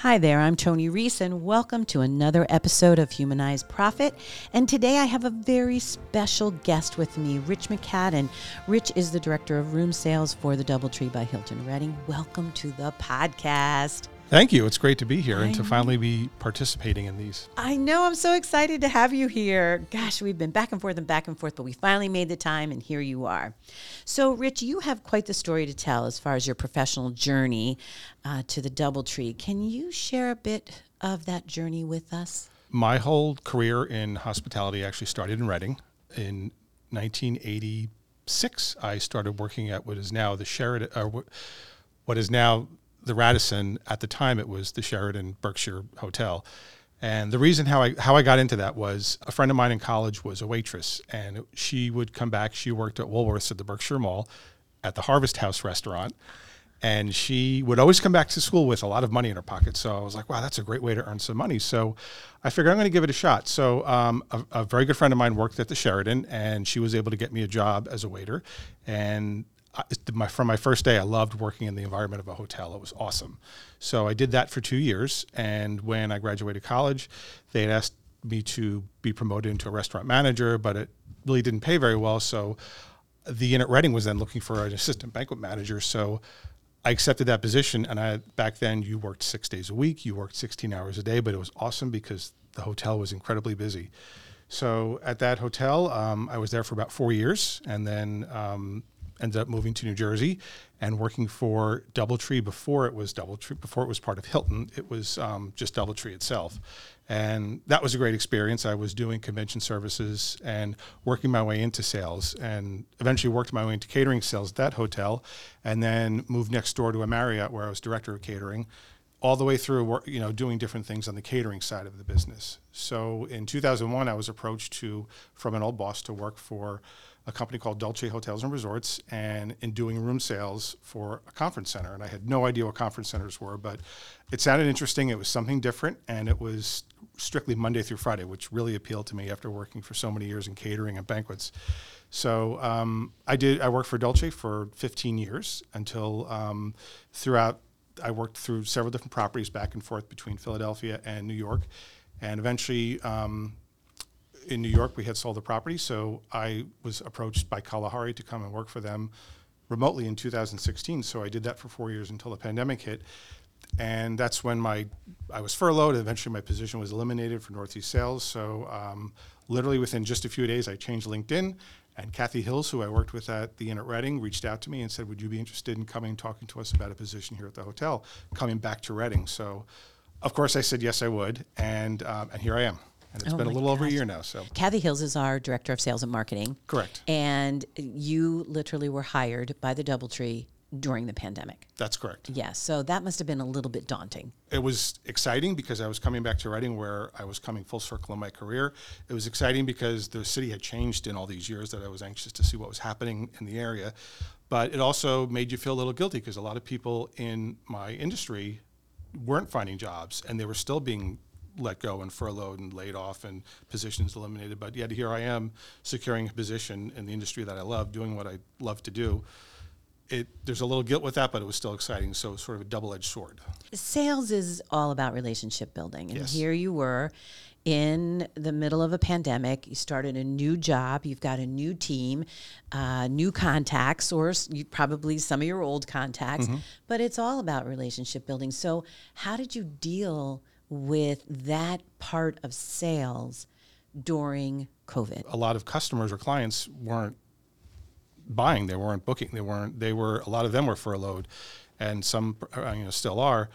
Hi there, I'm Tony Reese, and welcome to another episode of Humanized Profit. And today I have a very special guest with me, Rich McCadden. Rich is the director of room sales for the Doubletree by Hilton Reading. Welcome to the podcast. Thank you. It's great to be here and to finally be participating in these. I know. I'm so excited to have you here. Gosh, we've been back and forth and back and forth, but we finally made the time, and here you are. So, Rich, you have quite the story to tell as far as your professional journey uh, to the Doubletree. Can you share a bit of that journey with us? My whole career in hospitality actually started in Reading. In 1986, I started working at what is now the Sheraton, or what is now the Radisson. At the time, it was the Sheraton Berkshire Hotel. And the reason how I how I got into that was a friend of mine in college was a waitress, and she would come back. She worked at Woolworths at the Berkshire Mall, at the Harvest House restaurant, and she would always come back to school with a lot of money in her pocket. So I was like, wow, that's a great way to earn some money. So I figured I'm going to give it a shot. So um, a, a very good friend of mine worked at the Sheraton, and she was able to get me a job as a waiter, and I, my, from my first day, I loved working in the environment of a hotel. It was awesome. So I did that for two years. And when I graduated college, they had asked me to be promoted into a restaurant manager, but it really didn't pay very well. So the Inn at Reading was then looking for an assistant banquet manager. So I accepted that position. And I back then, you worked six days a week, you worked 16 hours a day, but it was awesome because the hotel was incredibly busy. So at that hotel, um, I was there for about four years, and then um, ended up moving to New Jersey and working for DoubleTree before it was DoubleTree, before it was part of Hilton. It was um, just DoubleTree itself. And that was a great experience. I was doing convention services and working my way into sales and eventually worked my way into catering sales at that hotel and then moved next door to a Marriott where I was director of catering all the way through you know doing different things on the catering side of the business. So in 2001 I was approached to from an old boss to work for a company called Dolce Hotels and Resorts and in doing room sales for a conference center. And I had no idea what conference centers were, but it sounded interesting. It was something different and it was strictly Monday through Friday, which really appealed to me after working for so many years in catering and banquets. So um, I did. I worked for Dolce for 15 years until um, throughout. I worked through several different properties back and forth between Philadelphia and New York, and eventually um, in New York, we had sold the property, so I was approached by Kalahari to come and work for them remotely in 2016. So I did that for four years until the pandemic hit, and that's when my I was furloughed. Eventually, my position was eliminated for Northeast Sales. So um, literally within just a few days, I changed LinkedIn. And Kathy Hills, who I worked with at the Inn at Reading, reached out to me and said, "Would you be interested in coming and talking to us about a position here at the hotel, coming back to Reading?" So, of course, I said yes, I would, and um, and here I am and it's oh been a little gosh. over a year now. So Kathy Hills is our director of sales and marketing. Correct. And you literally were hired by the DoubleTree during the pandemic. That's correct. Yes. So that must have been a little bit daunting. It was exciting because I was coming back to Reading where I was coming full circle in my career. It was exciting because the city had changed in all these years that I was anxious to see what was happening in the area. But it also made you feel a little guilty because a lot of people in my industry weren't finding jobs and they were still being let go and furloughed and laid off and positions eliminated. But yet here I am securing a position in the industry that I love, doing what I love to do. It, there's a little guilt with that, but it was still exciting. So sort of a double-edged sword. Sales is all about relationship building, and yes. here you were in the middle of a pandemic. You started a new job. You've got a new team, uh, new contacts, or you, probably some of your old contacts. Mm-hmm. But it's all about relationship building. So how did you deal? With that part of sales during COVID? A lot of customers or clients weren't buying, they weren't booking, they weren't, they were, a lot of them were furloughed and some, uh, you know, still are.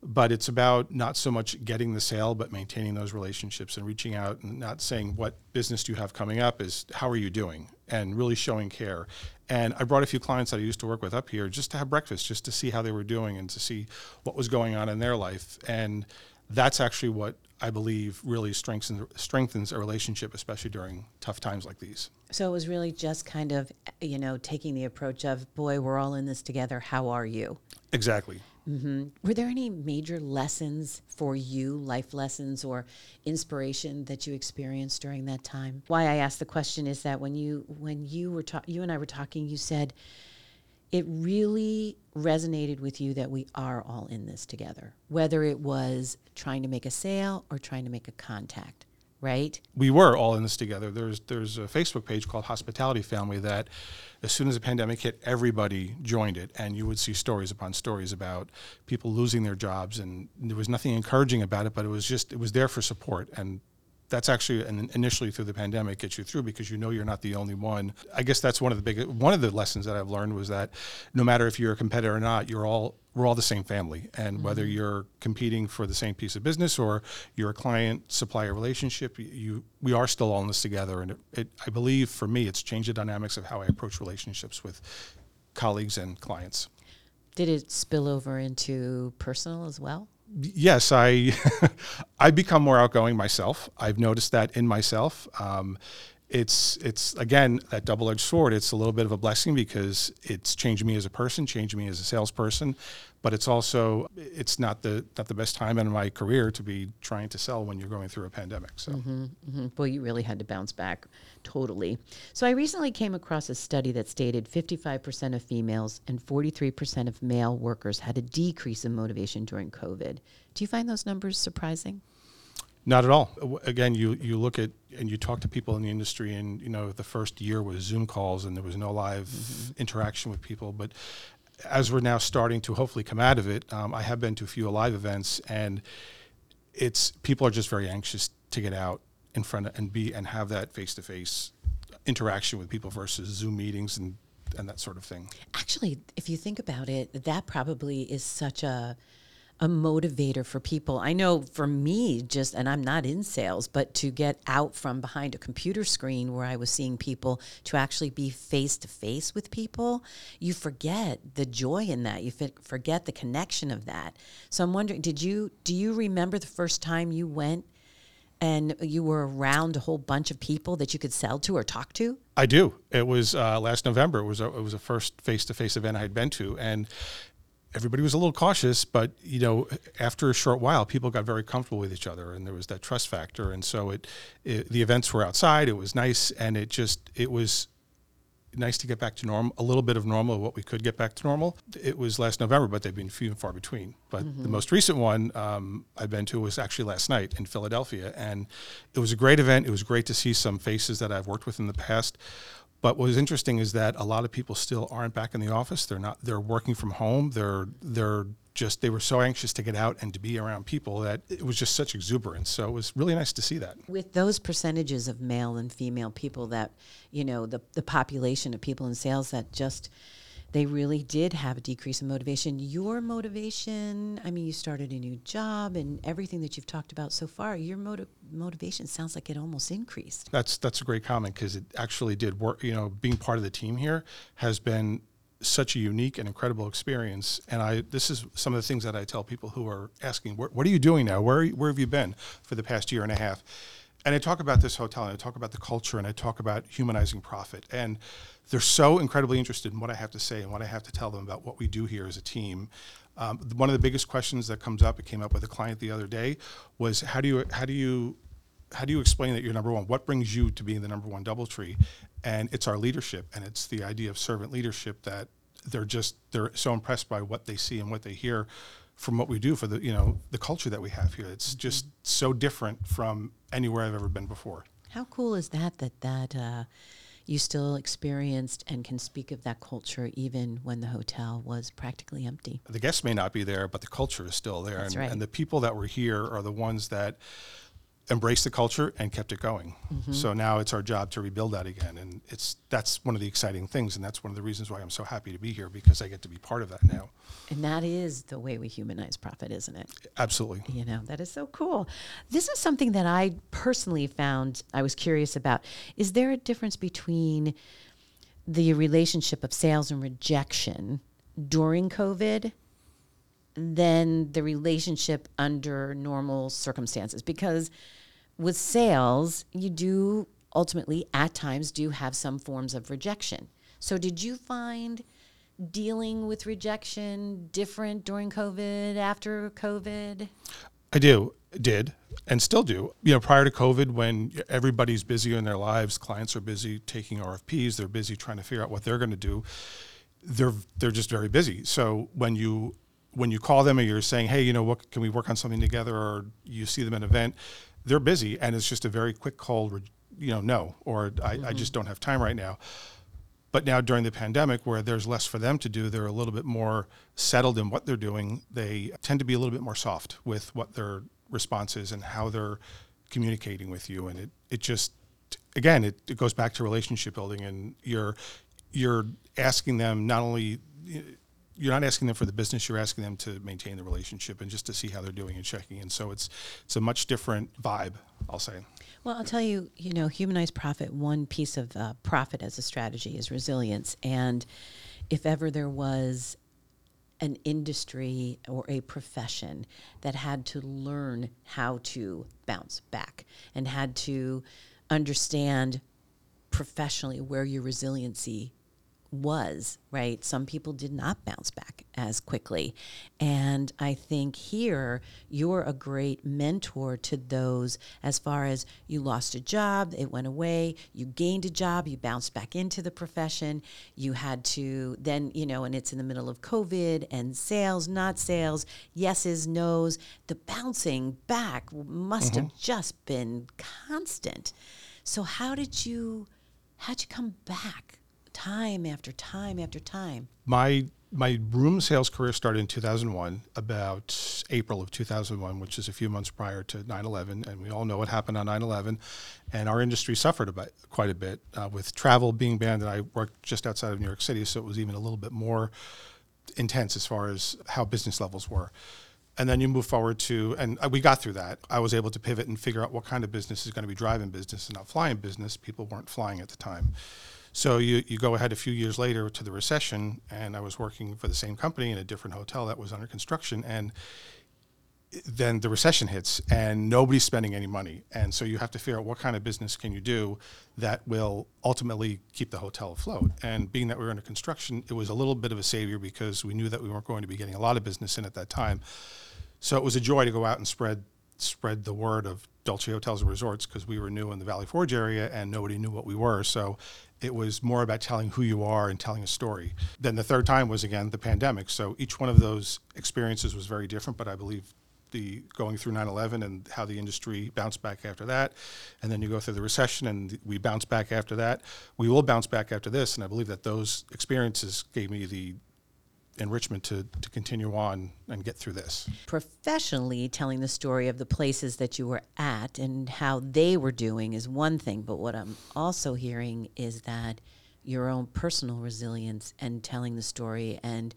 But it's about not so much getting the sale, but maintaining those relationships and reaching out and not saying what business do you have coming up is how are you doing and really showing care. And I brought a few clients that I used to work with up here just to have breakfast, just to see how they were doing and to see what was going on in their life. And that's actually what I believe really strengthens strengthens a relationship, especially during tough times like these. So it was really just kind of, you know, taking the approach of, boy, we're all in this together. How are you? Exactly. Mm-hmm. Were there any major lessons for you, life lessons or inspiration that you experienced during that time? Why I asked the question is that when you when you were ta- you and I were talking, you said it really resonated with you that we are all in this together, whether it was trying to make a sale or trying to make a contact, right? we were all in this together. There's there's a Facebook page called Hospitality Family that, as soon as the pandemic hit, everybody joined it, and you would see stories upon stories about people losing their jobs, and there was nothing encouraging about it, but it was just it was there for support, and that's actually and initially through the pandemic gets you through because you know you're not the only one. I guess that's one of the big one of the lessons that I've learned was that no matter if you're a competitor or not, you're all we're all the same family, and whether mm-hmm. you're competing for the same piece of business or you're a client supplier relationship, you we are still all in this together. And it, it, I believe for me, it's changed the dynamics of how I approach relationships with colleagues and clients. Did it spill over into personal as well? Yes, I I become more outgoing myself. I've noticed that in myself. Um, it's it's again that double edged sword. It's a little bit of a blessing because it's changed me as a person, changed me as a salesperson, but it's also it's not the not the best time in my career to be trying to sell when you're going through a pandemic. So Mhm. Well, you really had to bounce back totally. So I recently came across a study that stated 55% of females and 43% of male workers had a decrease in motivation during COVID. Do you find those numbers surprising? Not at all. Again, you, you look at and you talk to people in the industry, and you know the first year was Zoom calls, and there was no live interaction with people. But as we're now starting to hopefully come out of it, um, I have been to a few live events, and it's people are just very anxious to get out in front of, and be and have that face to face interaction with people versus Zoom meetings and and that sort of thing. Actually, if you think about it, that probably is such a a motivator for people. I know for me, just and I'm not in sales, but to get out from behind a computer screen where I was seeing people to actually be face to face with people, you forget the joy in that. You forget the connection of that. So I'm wondering, did you do you remember the first time you went and you were around a whole bunch of people that you could sell to or talk to? I do. It was uh, last November. It was a, it was a first face to face event I had been to, and everybody was a little cautious. But you know, after a short while, people got very comfortable with each other, and there was that trust factor. And so it, it the events were outside. It was nice, and it just it was nice to get back to normal, a little bit of normal, what we could get back to normal. It was last November, but they've been few and far between. But the most recent one um, I've been to was actually last night in Philadelphia, and it was a great event. It was great to see some faces that I've worked with in the past. But what was interesting is that a lot of people still aren't back in the office. They're not. They're working from home. They're they're just they were so anxious to get out and to be around people that it was just such exuberance. So it was really nice to see that. with those percentages of male and female people that you know the the population of people in sales that just they really did have a decrease in motivation your motivation i mean you started a new job and everything that you've talked about so far your motiv- motivation sounds like it almost increased That's that's a great comment because it actually did work. You know, being part of the team here has been such a unique and incredible experience. And I this is some of the things that I tell people who are asking, "What, what are you doing now? Where where have you been for the past year and a half?" And I talk about this hotel, and I talk about the culture, and I talk about humanizing profit. And they're so incredibly interested in what I have to say and what I have to tell them about what we do here as a team. Um, one of the biggest questions that comes up, it came up with a client the other day, was how do you how do you how do you explain that you're number one? What brings you to being the number one DoubleTree? And it's our leadership, and it's the idea of servant leadership that they're just they're so impressed by what they see and what they hear from what we do for the you know the culture that we have here. It's just so different from anywhere I've ever been before. how cool is that that that uh, you still experienced and can speak of that culture even when the hotel was practically empty The guests may not be there, but the culture is still there, That's and, right. and the people that were here are the ones that embraced the culture and kept it going. Mm-hmm. So now it's our job to rebuild that again, and it's that's one of the exciting things, and that's one of the reasons why I'm so happy to be here because I get to be part of that now. and that is the way we humanize profit isn't it Absolutely. You know, that is so cool. This is something that I personally found I was curious about. Is there a difference between the relationship of sales and rejection during COVID than the relationship under normal circumstances? Because with sales, you do ultimately at times do have some forms of rejection. So did you find dealing with rejection different during COVID, after COVID? I do, did, and still do. You know, prior to COVID, when everybody's busy in their lives, clients are busy taking RFPs, they're busy trying to figure out what they're going to do. they're they're just very busy. So when you when you call them and you're saying, hey, you know, what can we work on something together, or you see them at an event, they're busy, and it's just a very quick call, you know, no, or I, mm-hmm. I just don't have time right now. But now during the pandemic, where there's less for them to do, they're a little bit more settled in what they're doing. They tend to be a little bit more soft with what their response is and how they're communicating with you. And it, it just, again, it, it goes back to relationship building. And you're, you're asking them not only, you're not asking them for the business, you're asking them to maintain the relationship and just to see how they're doing and checking. And so it's, it's a much different vibe, I'll say. Well, I'll tell you, you know, humanized profit, one piece of uh, profit as a strategy is resilience. And if ever there was an industry or a profession that had to learn how to bounce back and had to understand professionally where your resiliency was, right? Some people did not bounce back as quickly. And I think here you're a great mentor to those as far as you lost a job, it went away, you gained a job, you bounced back into the profession, you had to then, you know, and it's in the middle of COVID and sales, not sales, yeses, nos. The bouncing back must mm-hmm. have just been constant. So how did you how'd you come back? Time after time after time. My my room sales career started in 2001, about April of 2001, which is a few months prior to 9/11, and we all know what happened on 9/11, and our industry suffered about quite a bit uh, with travel being banned. And I worked just outside of New York City, so it was even a little bit more intense as far as how business levels were. And then you move forward to, and we got through that. I was able to pivot and figure out what kind of business is going to be driving business and not flying business. People weren't flying at the time. So you, you go ahead a few years later to the recession, and I was working for the same company in a different hotel that was under construction, and then the recession hits, and nobody's spending any money, and so you have to figure out what kind of business can you do that will ultimately keep the hotel afloat. And being that we were under construction, it was a little bit of a savior because we knew that we weren't going to be getting a lot of business in at that time. So it was a joy to go out and spread spread the word of Dolce Hotels and Resorts because we were new in the Valley Forge area and nobody knew what we were. So it was more about telling who you are and telling a story. Then the third time was again the pandemic. So each one of those experiences was very different, but I believe the going through 9/11 and how the industry bounced back after that, and then you go through the recession and we bounce back after that. We will bounce back after this, and I believe that those experiences gave me the enrichment to, to continue on and get through this. Professionally, telling the story of the places that you were at and how they were doing is one thing, but what I'm also hearing is that your own personal resilience and telling the story and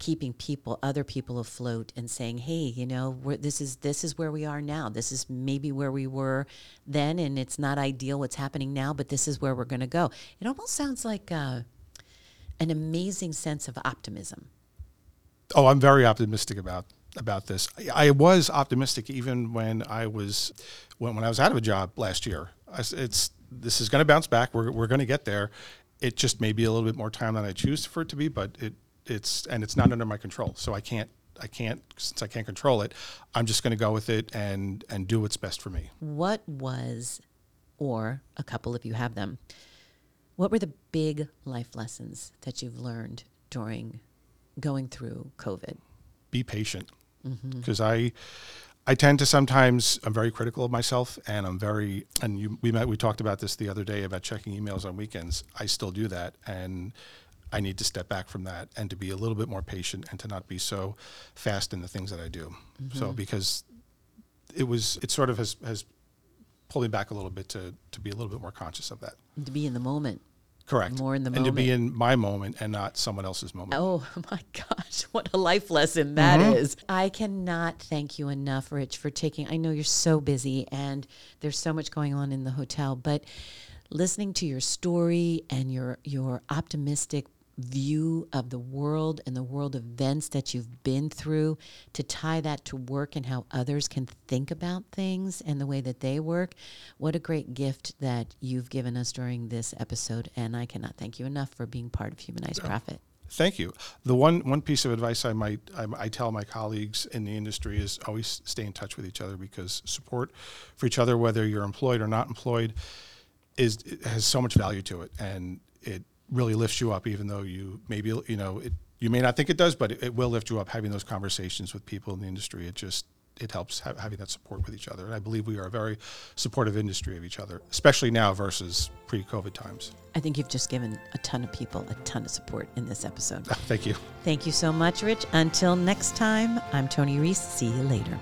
keeping people other people afloat and saying hey you know this is this is where we are now this is maybe where we were then and it's not ideal what's happening now but this is where we're going to go it almost sounds like uh, an amazing sense of optimism. Oh, I'm very optimistic about about this. I was optimistic even when I was when, when I was out of a job last year. I, It's this is going to bounce back. We're we're going to get there. It just may be a little bit more time than I choose for it to be, but it it's and it's not under my control. So I can't I can't since I can't control it. I'm just going to go with it and and do what's best for me. What was, or a couple if you have them, what were the big life lessons that you've learned during going through COVID? Be patient, because mm-hmm. I. I tend to sometimes I'm very critical of myself, and I'm very and you, we met we talked about this the other day about checking emails on weekends. I still do that, and I need to step back from that and to be a little bit more patient and to not be so fast in the things that I do. Mm-hmm. So because it was it sort of has has pulled me back a little bit to to be a little bit more conscious of that. To be in the moment. Correct. More in the and moment. And to be in my moment and not someone else's moment. Oh my gosh, what a life lesson that mm-hmm. is! I cannot thank you enough, Rich, for taking. I know you're so busy and there's so much going on in the hotel, but listening to your story and your your optimistic view of the world and the world events that you've been through to tie that to work and how others can think about things and the way that they work. What a great gift that you've given us during this episode. And I cannot thank you enough for being part of Humanized Profit. Thank you. The one one piece of advice I might I, I, tell my colleagues in the industry is always stay in touch with each other because support for each other, whether you're employed or not employed, is has so much value to it, and it really lifts you up, even though you maybe you know it, you may not think it does, but it, it will lift you up having those conversations with people in the industry. It just it helps ha- having that support with each other, and I believe we are a very supportive industry of each other, especially now versus pre-COVID times. I think you've just given a ton of people a ton of support in this episode. Thank you. Thank you so much, Rich. Until next time, I'm Tony Reese. See you later.